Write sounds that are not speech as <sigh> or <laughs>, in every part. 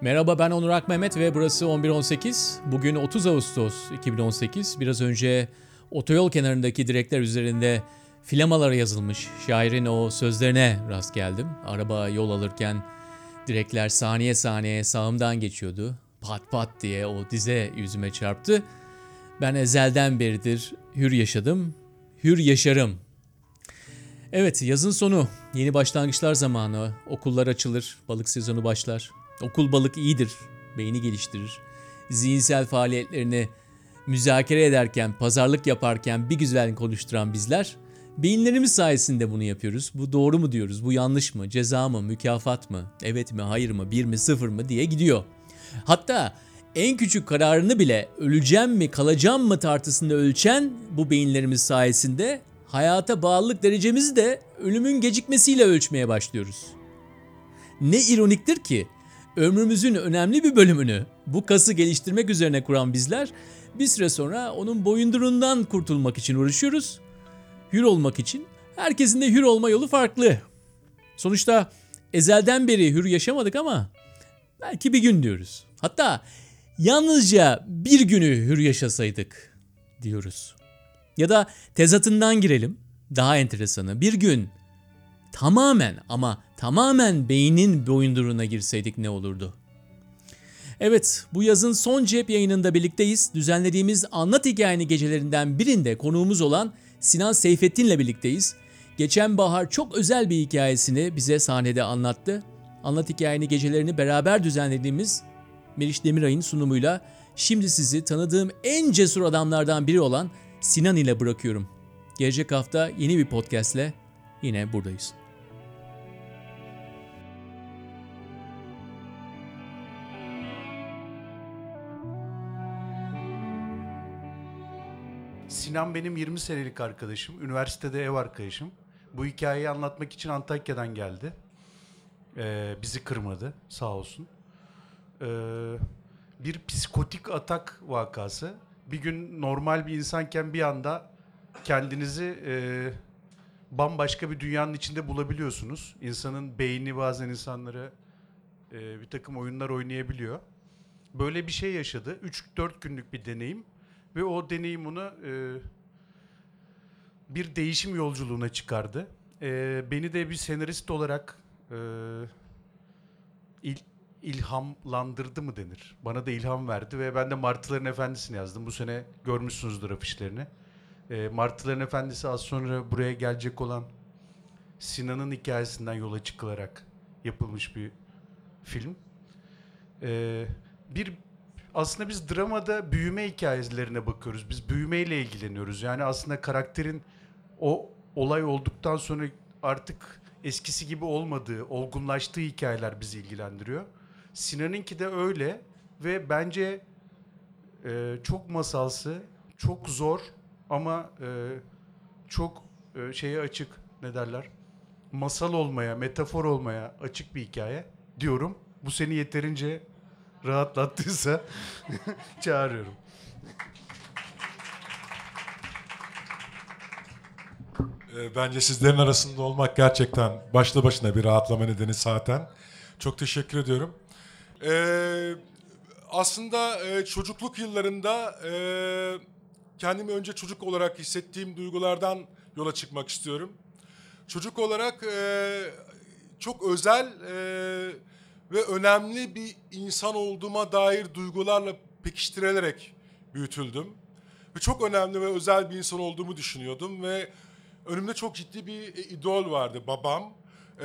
Merhaba ben Onur Akmehmet ve burası 1118. Bugün 30 Ağustos 2018. Biraz önce otoyol kenarındaki direkler üzerinde flamalara yazılmış şairin o sözlerine rast geldim. Araba yol alırken direkler saniye saniye sağımdan geçiyordu. Pat pat diye o dize yüzüme çarptı. Ben ezelden beridir hür yaşadım, hür yaşarım. Evet yazın sonu, yeni başlangıçlar zamanı, okullar açılır, balık sezonu başlar. Okul balık iyidir, beyni geliştirir. Zihinsel faaliyetlerini müzakere ederken, pazarlık yaparken bir güzel konuşturan bizler beyinlerimiz sayesinde bunu yapıyoruz. Bu doğru mu diyoruz, bu yanlış mı, ceza mı, mükafat mı, evet mi, hayır mı, bir mi, sıfır mı diye gidiyor. Hatta en küçük kararını bile öleceğim mi, kalacağım mı tartısında ölçen bu beyinlerimiz sayesinde hayata bağlılık derecemizi de ölümün gecikmesiyle ölçmeye başlıyoruz. Ne ironiktir ki ömrümüzün önemli bir bölümünü bu kası geliştirmek üzerine kuran bizler bir süre sonra onun boyundurundan kurtulmak için uğraşıyoruz. Hür olmak için herkesin de hür olma yolu farklı. Sonuçta ezelden beri hür yaşamadık ama belki bir gün diyoruz. Hatta yalnızca bir günü hür yaşasaydık diyoruz. Ya da tezatından girelim. Daha enteresanı bir gün tamamen ama tamamen beynin boyunduruğuna girseydik ne olurdu? Evet, bu yazın son cep yayınında birlikteyiz. Düzenlediğimiz Anlat Hikayeni gecelerinden birinde konuğumuz olan Sinan Seyfettin'le birlikteyiz. Geçen bahar çok özel bir hikayesini bize sahnede anlattı. Anlat Hikayeni gecelerini beraber düzenlediğimiz Meriç Demiray'ın sunumuyla şimdi sizi tanıdığım en cesur adamlardan biri olan Sinan ile bırakıyorum. Gelecek hafta yeni bir podcastle yine buradayız. Sinan benim 20 senelik arkadaşım. Üniversitede ev arkadaşım. Bu hikayeyi anlatmak için Antakya'dan geldi. Ee, bizi kırmadı sağ olsun. Ee, bir psikotik atak vakası. Bir gün normal bir insanken bir anda kendinizi e, bambaşka bir dünyanın içinde bulabiliyorsunuz. İnsanın beyni bazen insanları e, bir takım oyunlar oynayabiliyor. Böyle bir şey yaşadı. 3-4 günlük bir deneyim. Ve o deneyim onu e, bir değişim yolculuğuna çıkardı. E, beni de bir senarist olarak e, il, ilhamlandırdı mı denir? Bana da ilham verdi ve ben de Martıların Efendisi'ni yazdım. Bu sene görmüşsünüzdür afişlerini. E, Martıların Efendisi az sonra buraya gelecek olan Sinan'ın hikayesinden yola çıkılarak yapılmış bir film. E, bir aslında biz dramada büyüme hikayelerine bakıyoruz. Biz büyümeyle ilgileniyoruz. Yani aslında karakterin o olay olduktan sonra artık eskisi gibi olmadığı, olgunlaştığı hikayeler bizi ilgilendiriyor. Sinan'ınki de öyle ve bence e, çok masalsı, çok zor ama e, çok e, şeye açık ne derler? Masal olmaya, metafor olmaya açık bir hikaye diyorum. Bu seni yeterince rahatlattıysa <laughs> çağırıyorum. E, bence sizlerin arasında olmak gerçekten başlı başına bir rahatlama nedeni zaten. Çok teşekkür ediyorum. E, aslında e, çocukluk yıllarında e, kendimi önce çocuk olarak hissettiğim duygulardan yola çıkmak istiyorum. Çocuk olarak e, çok özel e, ve önemli bir insan olduğuma dair duygularla pekiştirilerek büyütüldüm. Ve çok önemli ve özel bir insan olduğumu düşünüyordum ve önümde çok ciddi bir idol vardı babam.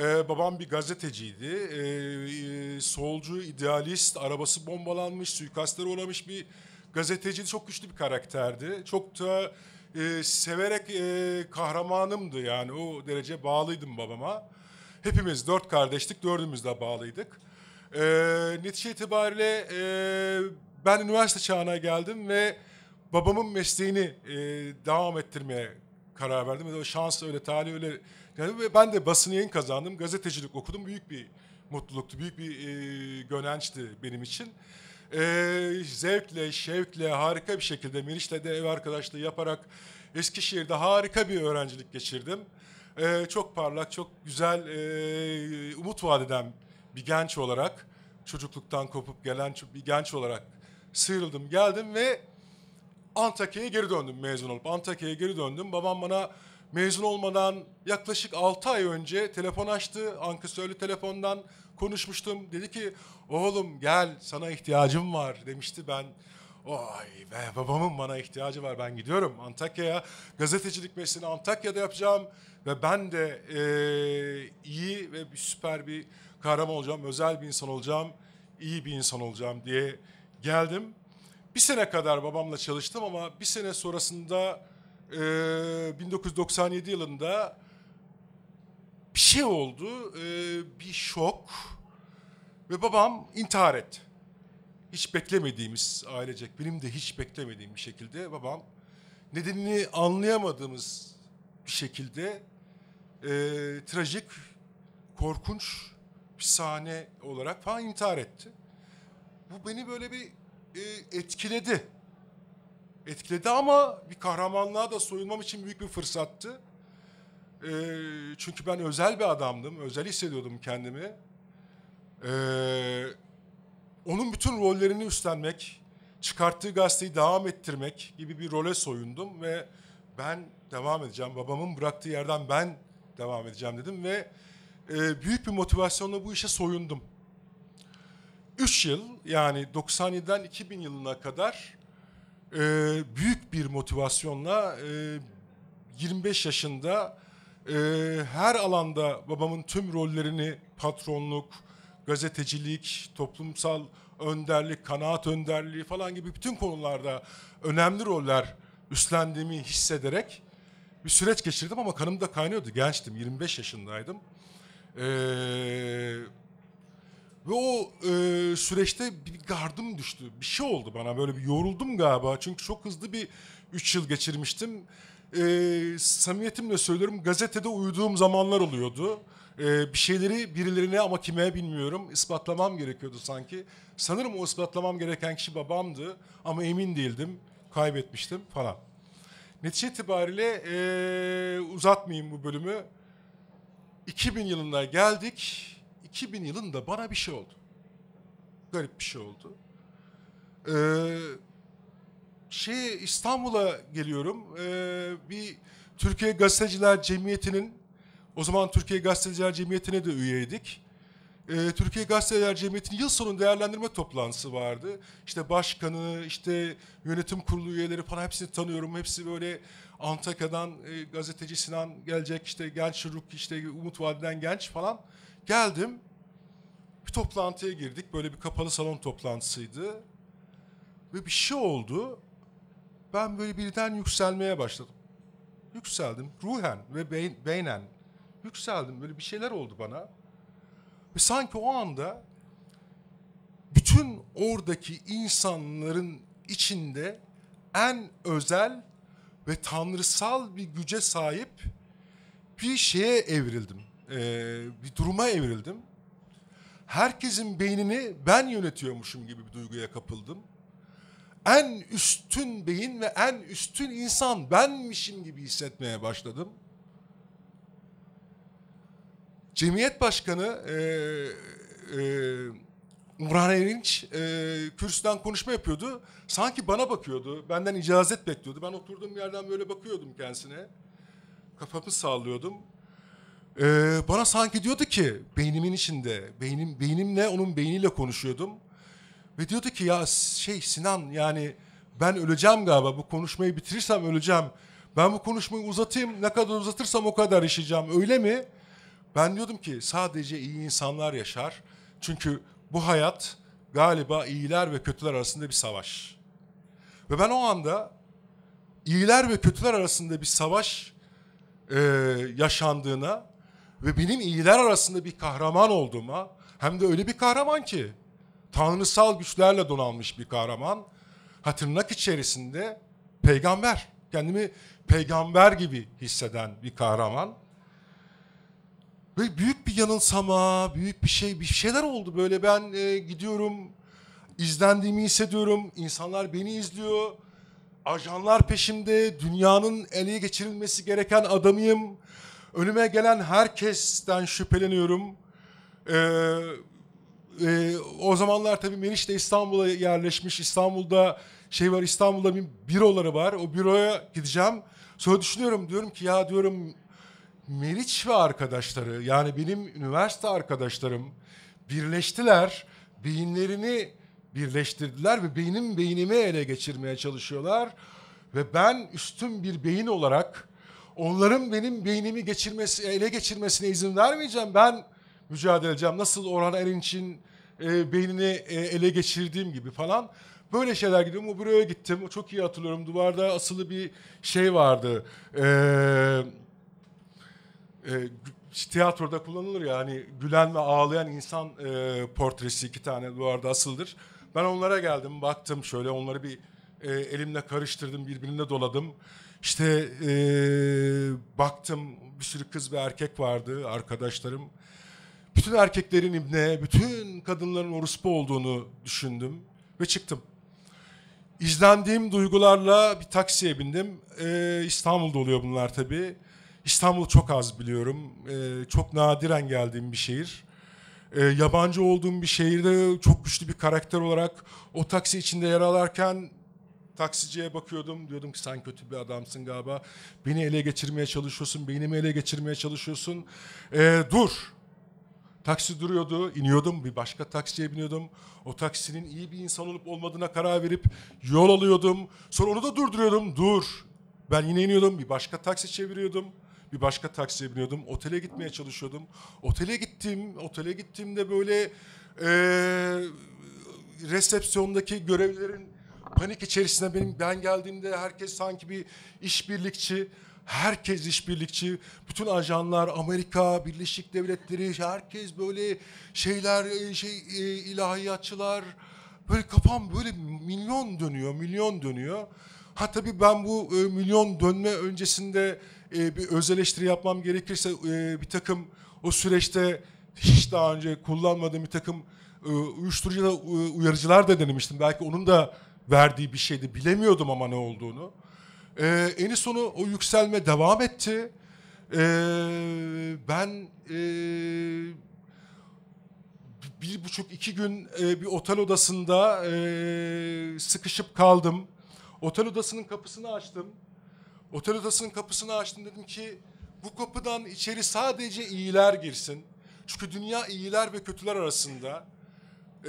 Ee, babam bir gazeteciydi. Ee, solcu, idealist, arabası bombalanmış, suikastlere uğramış bir gazeteciydi. Çok güçlü bir karakterdi. Çok da e, severek e, kahramanımdı yani o derece bağlıydım babama. Hepimiz dört kardeştik, dördümüz de bağlıydık. Ee, netice itibariyle e, ben üniversite çağına geldim ve babamın mesleğini e, devam ettirmeye karar verdim. Ve o şans öyle, talih öyle geldi ve ben de basın yayın kazandım. Gazetecilik okudum. Büyük bir mutluluktu, büyük bir e, gönençti benim için. E, zevkle, şevkle, harika bir şekilde Meriç'le de ev arkadaşlığı yaparak Eskişehir'de harika bir öğrencilik geçirdim. E, çok parlak, çok güzel, e, umut vadeden bir genç olarak çocukluktan kopup gelen bir genç olarak sıyrıldım, geldim ve Antakya'ya geri döndüm mezun olup. Antakya'ya geri döndüm. Babam bana mezun olmadan yaklaşık 6 ay önce telefon açtı. Ankesörlü telefondan konuşmuştum. Dedi ki oğlum gel sana ihtiyacım var demişti. Ben Oy be babamın bana ihtiyacı var ben gidiyorum Antakya'ya gazetecilik mesleğini Antakya'da yapacağım ve ben de eee, iyi ve bir süper bir kahraman olacağım özel bir insan olacağım iyi bir insan olacağım diye geldim. Bir sene kadar babamla çalıştım ama bir sene sonrasında eee, 1997 yılında bir şey oldu, eee, bir şok ve babam intihar etti. Hiç beklemediğimiz ailecek, benim de hiç beklemediğim bir şekilde babam nedenini anlayamadığımız bir şekilde eee, trajik, korkunç sahne olarak falan intihar etti. Bu beni böyle bir e, etkiledi. Etkiledi ama bir kahramanlığa da soyunmam için büyük bir fırsattı. E, çünkü ben özel bir adamdım, özel hissediyordum kendimi. E, onun bütün rollerini üstlenmek, çıkarttığı gazeteyi devam ettirmek gibi bir role soyundum ve ben devam edeceğim. Babamın bıraktığı yerden ben devam edeceğim dedim ve e, büyük bir motivasyonla bu işe soyundum. 3 yıl yani 97'den 2000 yılına kadar e, büyük bir motivasyonla e, 25 yaşında e, her alanda babamın tüm rollerini patronluk, gazetecilik, toplumsal önderlik, kanaat önderliği falan gibi bütün konularda önemli roller üstlendiğimi hissederek bir süreç geçirdim ama kanım da kaynıyordu. Gençtim, 25 yaşındaydım. Eee ve o e, süreçte bir gardım düştü. Bir şey oldu bana böyle bir yoruldum galiba. Çünkü çok hızlı bir 3 yıl geçirmiştim. E, samimiyetimle söylüyorum gazetede uyuduğum zamanlar oluyordu. E, bir şeyleri birilerine ama kime bilmiyorum ispatlamam gerekiyordu sanki. Sanırım o ispatlamam gereken kişi babamdı ama emin değildim. Kaybetmiştim falan. Netice itibariyle e, uzatmayayım bu bölümü. 2000 yılına geldik. 2000 yılında bana bir şey oldu. Garip bir şey oldu. Ee, şey İstanbul'a geliyorum. Ee, bir Türkiye Gazeteciler Cemiyeti'nin o zaman Türkiye Gazeteciler Cemiyeti'ne de üyeydik. Ee, Türkiye Gazeteciler Cemiyeti'nin yıl sonu değerlendirme toplantısı vardı. İşte başkanı, işte yönetim kurulu üyeleri falan hepsini tanıyorum. Hepsi böyle Antakya'dan e, gazeteci Sinan gelecek, işte genç çocuk, işte Umut Vadiden genç falan. Geldim. Bir toplantıya girdik. Böyle bir kapalı salon toplantısıydı. Ve bir şey oldu. Ben böyle birden yükselmeye başladım. Yükseldim. Ruhen ve beyn, beynen. Yükseldim. Böyle bir şeyler oldu bana. Ve sanki o anda bütün oradaki insanların içinde en özel ve tanrısal bir güce sahip bir şeye evrildim. Ee, bir duruma evrildim. Herkesin beynini ben yönetiyormuşum gibi bir duyguya kapıldım. En üstün beyin ve en üstün insan benmişim gibi hissetmeye başladım. Cemiyet Başkanı e, e, Umran Erinç e, kürsüden konuşma yapıyordu. Sanki bana bakıyordu. Benden icazet bekliyordu. Ben oturduğum yerden böyle bakıyordum kendisine. Kafamı sallıyordum. Ee, bana sanki diyordu ki beynimin içinde, beynim beynimle onun beyniyle konuşuyordum. Ve diyordu ki ya şey Sinan yani ben öleceğim galiba bu konuşmayı bitirirsem öleceğim. Ben bu konuşmayı uzatayım ne kadar uzatırsam o kadar yaşayacağım öyle mi? Ben diyordum ki sadece iyi insanlar yaşar. Çünkü bu hayat galiba iyiler ve kötüler arasında bir savaş. Ve ben o anda iyiler ve kötüler arasında bir savaş e, yaşandığına ve benim iyiler arasında bir kahraman olduğuma hem de öyle bir kahraman ki tanrısal güçlerle donanmış bir kahraman ha tırnak içerisinde peygamber kendimi peygamber gibi hisseden bir kahraman ve büyük bir yanılsama büyük bir şey bir şeyler oldu böyle ben e, gidiyorum izlendiğimi hissediyorum insanlar beni izliyor ajanlar peşimde dünyanın ele geçirilmesi gereken adamıyım önüme gelen herkesten şüpheleniyorum. Ee, e, o zamanlar tabii Meriç de İstanbul'a yerleşmiş. İstanbul'da şey var İstanbul'da bir büroları var. O büroya gideceğim. Sonra düşünüyorum diyorum ki ya diyorum Meriç ve arkadaşları yani benim üniversite arkadaşlarım birleştiler. Beyinlerini birleştirdiler ve beynim beynimi ele geçirmeye çalışıyorlar. Ve ben üstün bir beyin olarak onların benim beynimi geçirmesi, ele geçirmesine izin vermeyeceğim. Ben mücadele edeceğim. Nasıl Orhan Erinç'in e, beynini e, ele geçirdiğim gibi falan. Böyle şeyler gidiyorum. O büroya gittim. Çok iyi hatırlıyorum. Duvarda asılı bir şey vardı. Eee e, tiyatroda kullanılır ya hani gülen ve ağlayan insan e, portresi iki tane duvarda asıldır. Ben onlara geldim baktım şöyle onları bir e, elimle karıştırdım birbirine doladım. İşte e, baktım bir sürü kız ve erkek vardı arkadaşlarım. Bütün erkeklerin ibne, bütün kadınların orospu olduğunu düşündüm ve çıktım. İzlendiğim duygularla bir taksiye bindim. Ee, İstanbul'da oluyor bunlar tabii. İstanbul'u çok az biliyorum. Ee, çok nadiren geldiğim bir şehir. Ee, yabancı olduğum bir şehirde çok güçlü bir karakter olarak o taksi içinde yer alırken taksiciye bakıyordum. Diyordum ki sen kötü bir adamsın galiba. Beni ele geçirmeye çalışıyorsun, beynimi ele geçirmeye çalışıyorsun. Ee, dur. Taksi duruyordu, iniyordum, bir başka taksiye biniyordum. O taksinin iyi bir insan olup olmadığına karar verip yol alıyordum. Sonra onu da durduruyordum, dur. Ben yine iniyordum, bir başka taksi çeviriyordum. Bir başka taksiye biniyordum, otele gitmeye çalışıyordum. Otele gittim, otele gittiğimde böyle eee resepsiyondaki görevlilerin panik içerisinde benim ben geldiğimde herkes sanki bir işbirlikçi, herkes işbirlikçi, bütün ajanlar, Amerika, Birleşik Devletleri, herkes böyle şeyler, e, şey e, ilahiyatçılar, böyle kafam böyle milyon dönüyor, milyon dönüyor. Ha tabii ben bu e, milyon dönme öncesinde e, bir öz eleştiri yapmam gerekirse e, bir takım o süreçte hiç daha önce kullanmadığım bir takım e, uyuşturucu da e, uyarıcılar da denemiştim. Belki onun da verdiği bir şeydi. Bilemiyordum ama ne olduğunu. E, en sonu o yükselme devam etti. E, ben e, bir buçuk iki gün e, bir otel odasında e, sıkışıp kaldım. Otel odasının kapısını açtım. Otel odasının kapısını açtım dedim ki bu kapıdan içeri sadece iyiler girsin. Çünkü dünya iyiler ve kötüler arasında.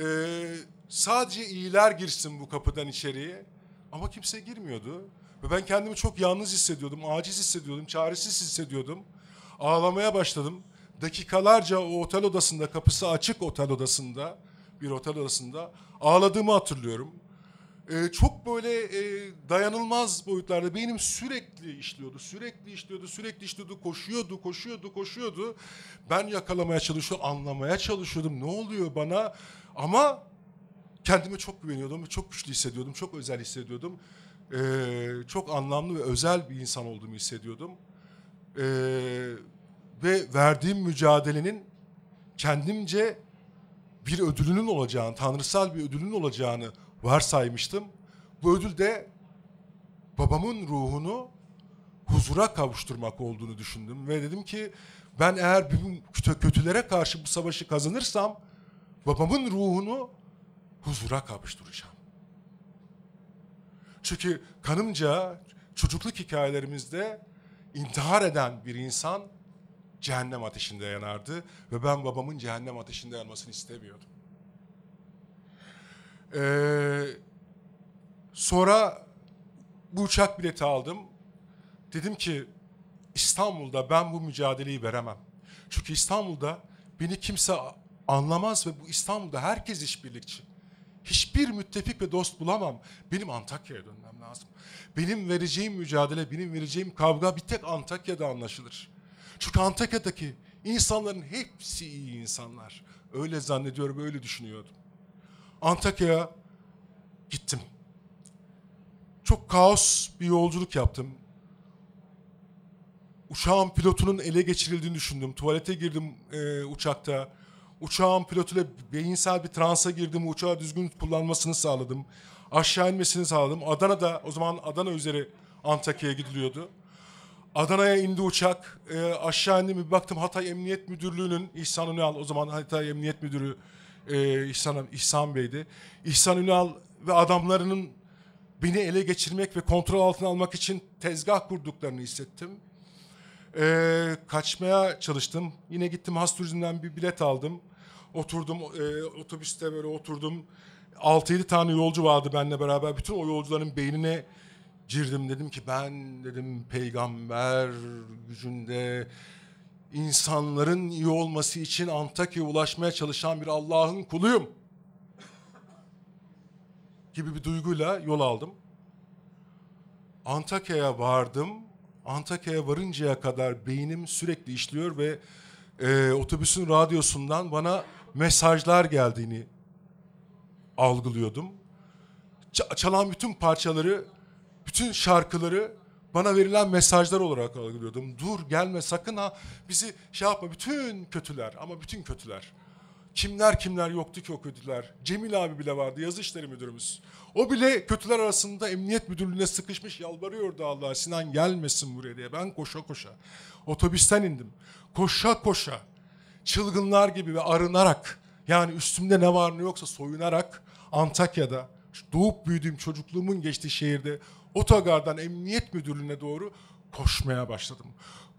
Ee, sadece iyiler girsin bu kapıdan içeriye. Ama kimse girmiyordu. Ve ben kendimi çok yalnız hissediyordum, aciz hissediyordum, çaresiz hissediyordum. Ağlamaya başladım. Dakikalarca o otel odasında, kapısı açık otel odasında, bir otel odasında ağladığımı hatırlıyorum. Ee, çok böyle e, dayanılmaz boyutlarda beynim sürekli işliyordu, sürekli işliyordu, sürekli işliyordu, koşuyordu, koşuyordu, koşuyordu. Ben yakalamaya çalışıyordum, anlamaya çalışıyordum. Ne oluyor bana? Ama kendime çok güveniyordum ve çok güçlü hissediyordum, çok özel hissediyordum. Ee, çok anlamlı ve özel bir insan olduğumu hissediyordum. Ee, ve verdiğim mücadelenin kendimce bir ödülünün olacağını, tanrısal bir ödülünün olacağını varsaymıştım. Bu ödül de babamın ruhunu huzura kavuşturmak olduğunu düşündüm ve dedim ki ben eğer bir kötü- kötülere karşı bu savaşı kazanırsam babamın ruhunu huzura kavuşturacağım. Çünkü kanımca çocukluk hikayelerimizde intihar eden bir insan cehennem ateşinde yanardı ve ben babamın cehennem ateşinde yanmasını istemiyordum. Ee, sonra bu uçak bileti aldım. Dedim ki İstanbul'da ben bu mücadeleyi veremem. Çünkü İstanbul'da beni kimse anlamaz ve bu İstanbul'da herkes işbirlikçi. Hiçbir müttefik ve dost bulamam. Benim Antakya'ya dönmem lazım. Benim vereceğim mücadele, benim vereceğim kavga bir tek Antakya'da anlaşılır. Çünkü Antakya'daki insanların hepsi iyi insanlar. Öyle zannediyorum, öyle düşünüyordum. Antakya'ya gittim. Çok kaos bir yolculuk yaptım. Uçağın pilotunun ele geçirildiğini düşündüm. Tuvalete girdim e, uçakta. Uçağın pilotuyla beyinsel bir transa girdim. Uçağı düzgün kullanmasını sağladım. Aşağı inmesini sağladım. Adana'da o zaman Adana üzeri Antakya'ya gidiliyordu. Adana'ya indi uçak. E, aşağı indim bir baktım Hatay Emniyet Müdürlüğü'nün İhsan Ünal o zaman Hatay Emniyet Müdürü e, İhsan, İhsan Bey'di. İhsan Ünal ve adamlarının beni ele geçirmek ve kontrol altına almak için tezgah kurduklarını hissettim. E, kaçmaya çalıştım. Yine gittim has turizmden bir bilet aldım. Oturdum e, otobüste böyle oturdum. 6-7 tane yolcu vardı benimle beraber. Bütün o yolcuların beynine girdim. Dedim ki ben dedim peygamber gücünde insanların iyi olması için Antakya'ya ulaşmaya çalışan bir Allah'ın kuluyum. Gibi bir duyguyla yol aldım. Antakya'ya vardım. Antakya'ya varıncaya kadar beynim sürekli işliyor ve e, otobüsün radyosundan bana mesajlar geldiğini algılıyordum. Ç- çalan bütün parçaları, bütün şarkıları bana verilen mesajlar olarak algılıyordum. Dur gelme sakın ha bizi şey yapma bütün kötüler ama bütün kötüler. Kimler kimler yoktu ki o kötüler. Cemil abi bile vardı yazı işleri müdürümüz. O bile kötüler arasında emniyet müdürlüğüne sıkışmış yalvarıyordu Allah'a Sinan gelmesin buraya diye. Ben koşa koşa otobüsten indim. Koşa koşa çılgınlar gibi ve arınarak yani üstümde ne var ne yoksa soyunarak Antakya'da doğup büyüdüğüm çocukluğumun geçtiği şehirde otogardan emniyet müdürlüğüne doğru koşmaya başladım.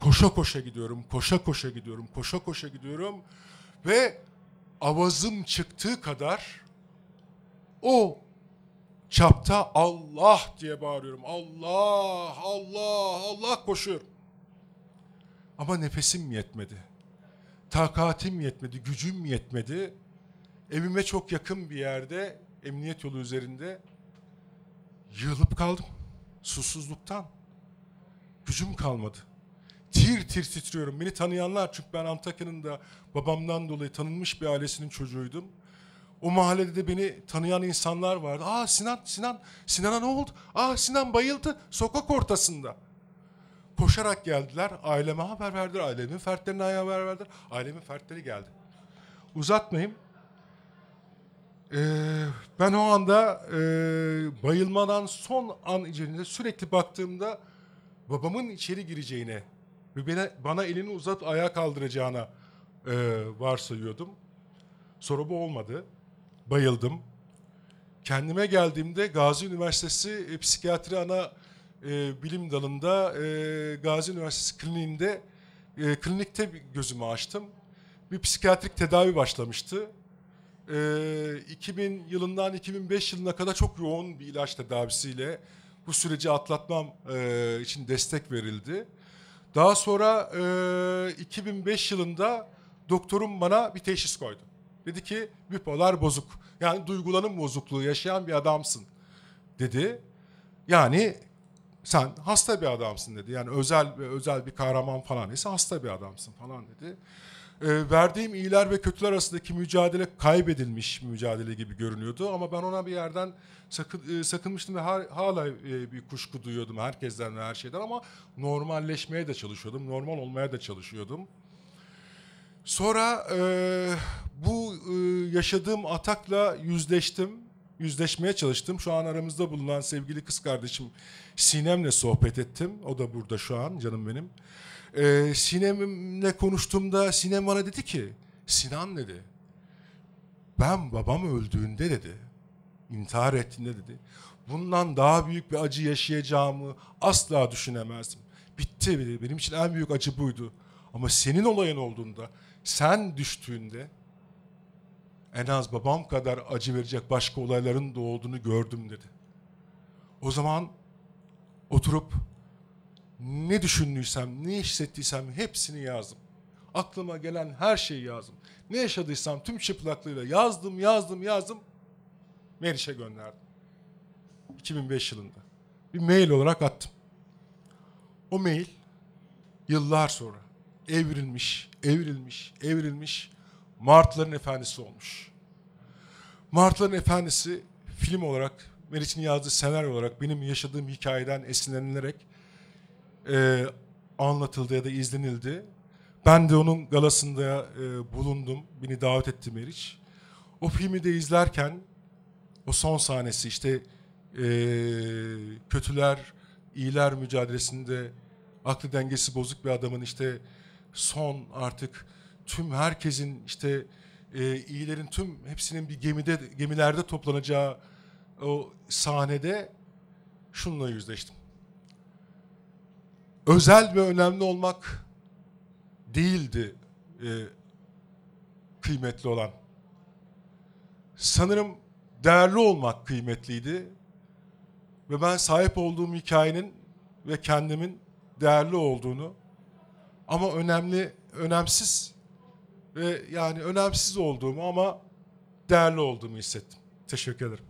Koşa koşa gidiyorum, koşa koşa gidiyorum, koşa koşa gidiyorum ve avazım çıktığı kadar o çapta Allah diye bağırıyorum. Allah, Allah, Allah koşuyorum. Ama nefesim yetmedi. Takatim yetmedi, gücüm yetmedi. Evime çok yakın bir yerde, emniyet yolu üzerinde yığılıp kaldım. Susuzluktan. Gücüm kalmadı. Tir tir titriyorum. Beni tanıyanlar çünkü ben Antakya'nın da babamdan dolayı tanınmış bir ailesinin çocuğuydum. O mahallede de beni tanıyan insanlar vardı. Aa Sinan, Sinan, Sinan'a ne oldu? Aa Sinan bayıldı sokak ortasında. Koşarak geldiler. Aileme haber verdiler. Ailemin fertlerine haber verdiler. Ailemin fertleri geldi. Uzatmayayım. Ee, ben o anda e, bayılmadan son an içerisinde sürekli baktığımda babamın içeri gireceğine ve bana, bana elini uzat ayağa kaldıracağına e, varsayıyordum. Sonra bu olmadı. Bayıldım. Kendime geldiğimde Gazi Üniversitesi e, Psikiyatri Ana e, Bilim Dalı'nda e, Gazi Üniversitesi Kliniğinde e, klinikte gözümü açtım. Bir psikiyatrik tedavi başlamıştı. E, 2000 yılından 2005 yılına kadar çok yoğun bir ilaç tedavisiyle bu süreci atlatmam e, için destek verildi. Daha sonra e, 2005 yılında doktorum bana bir teşhis koydu. Dedi ki bipolar bozuk. Yani duygulanım bozukluğu yaşayan bir adamsın dedi. Yani sen hasta bir adamsın dedi. Yani özel özel bir kahraman falan ise hasta bir adamsın falan dedi. E, verdiğim iyiler ve kötüler arasındaki mücadele kaybedilmiş mücadele gibi görünüyordu ama ben ona bir yerden sakın, e, sakınmıştım ve ha, hala e, bir kuşku duyuyordum herkesten ve her şeyden ama normalleşmeye de çalışıyordum, normal olmaya da çalışıyordum. Sonra e, bu e, yaşadığım atakla yüzleştim, yüzleşmeye çalıştım. Şu an aramızda bulunan sevgili kız kardeşim Sinem'le sohbet ettim. O da burada şu an canım benim. E, Sinem'le konuştuğumda Sinem bana dedi ki, Sinan dedi, ben babam öldüğünde dedi, intihar ettiğinde dedi, bundan daha büyük bir acı yaşayacağımı asla düşünemezdim. Bitti dedi. Benim için en büyük acı buydu. Ama senin olayın olduğunda, sen düştüğünde en az babam kadar acı verecek başka olayların da olduğunu gördüm dedi. O zaman oturup ne düşündüysem, ne hissettiysem hepsini yazdım. Aklıma gelen her şeyi yazdım. Ne yaşadıysam tüm çıplaklığıyla yazdım, yazdım, yazdım. Meriç'e gönderdim. 2005 yılında. Bir mail olarak attım. O mail yıllar sonra evrilmiş, evrilmiş, evrilmiş Martıların Efendisi olmuş. Martıların Efendisi film olarak Meriç'in yazdığı senaryo olarak benim yaşadığım hikayeden esinlenilerek e, anlatıldı ya da izlenildi. Ben de onun galasında e, bulundum. Beni davet etti Meriç. O filmi de izlerken o son sahnesi işte e, kötüler iyiler mücadelesinde aklı dengesi bozuk bir adamın işte son artık tüm herkesin işte e, iyilerin tüm hepsinin bir gemide gemilerde toplanacağı o sahnede şununla yüzleştim. Özel ve önemli olmak değildi e, kıymetli olan. Sanırım değerli olmak kıymetliydi. Ve ben sahip olduğum hikayenin ve kendimin değerli olduğunu ama önemli, önemsiz ve yani önemsiz olduğumu ama değerli olduğumu hissettim. Teşekkür ederim.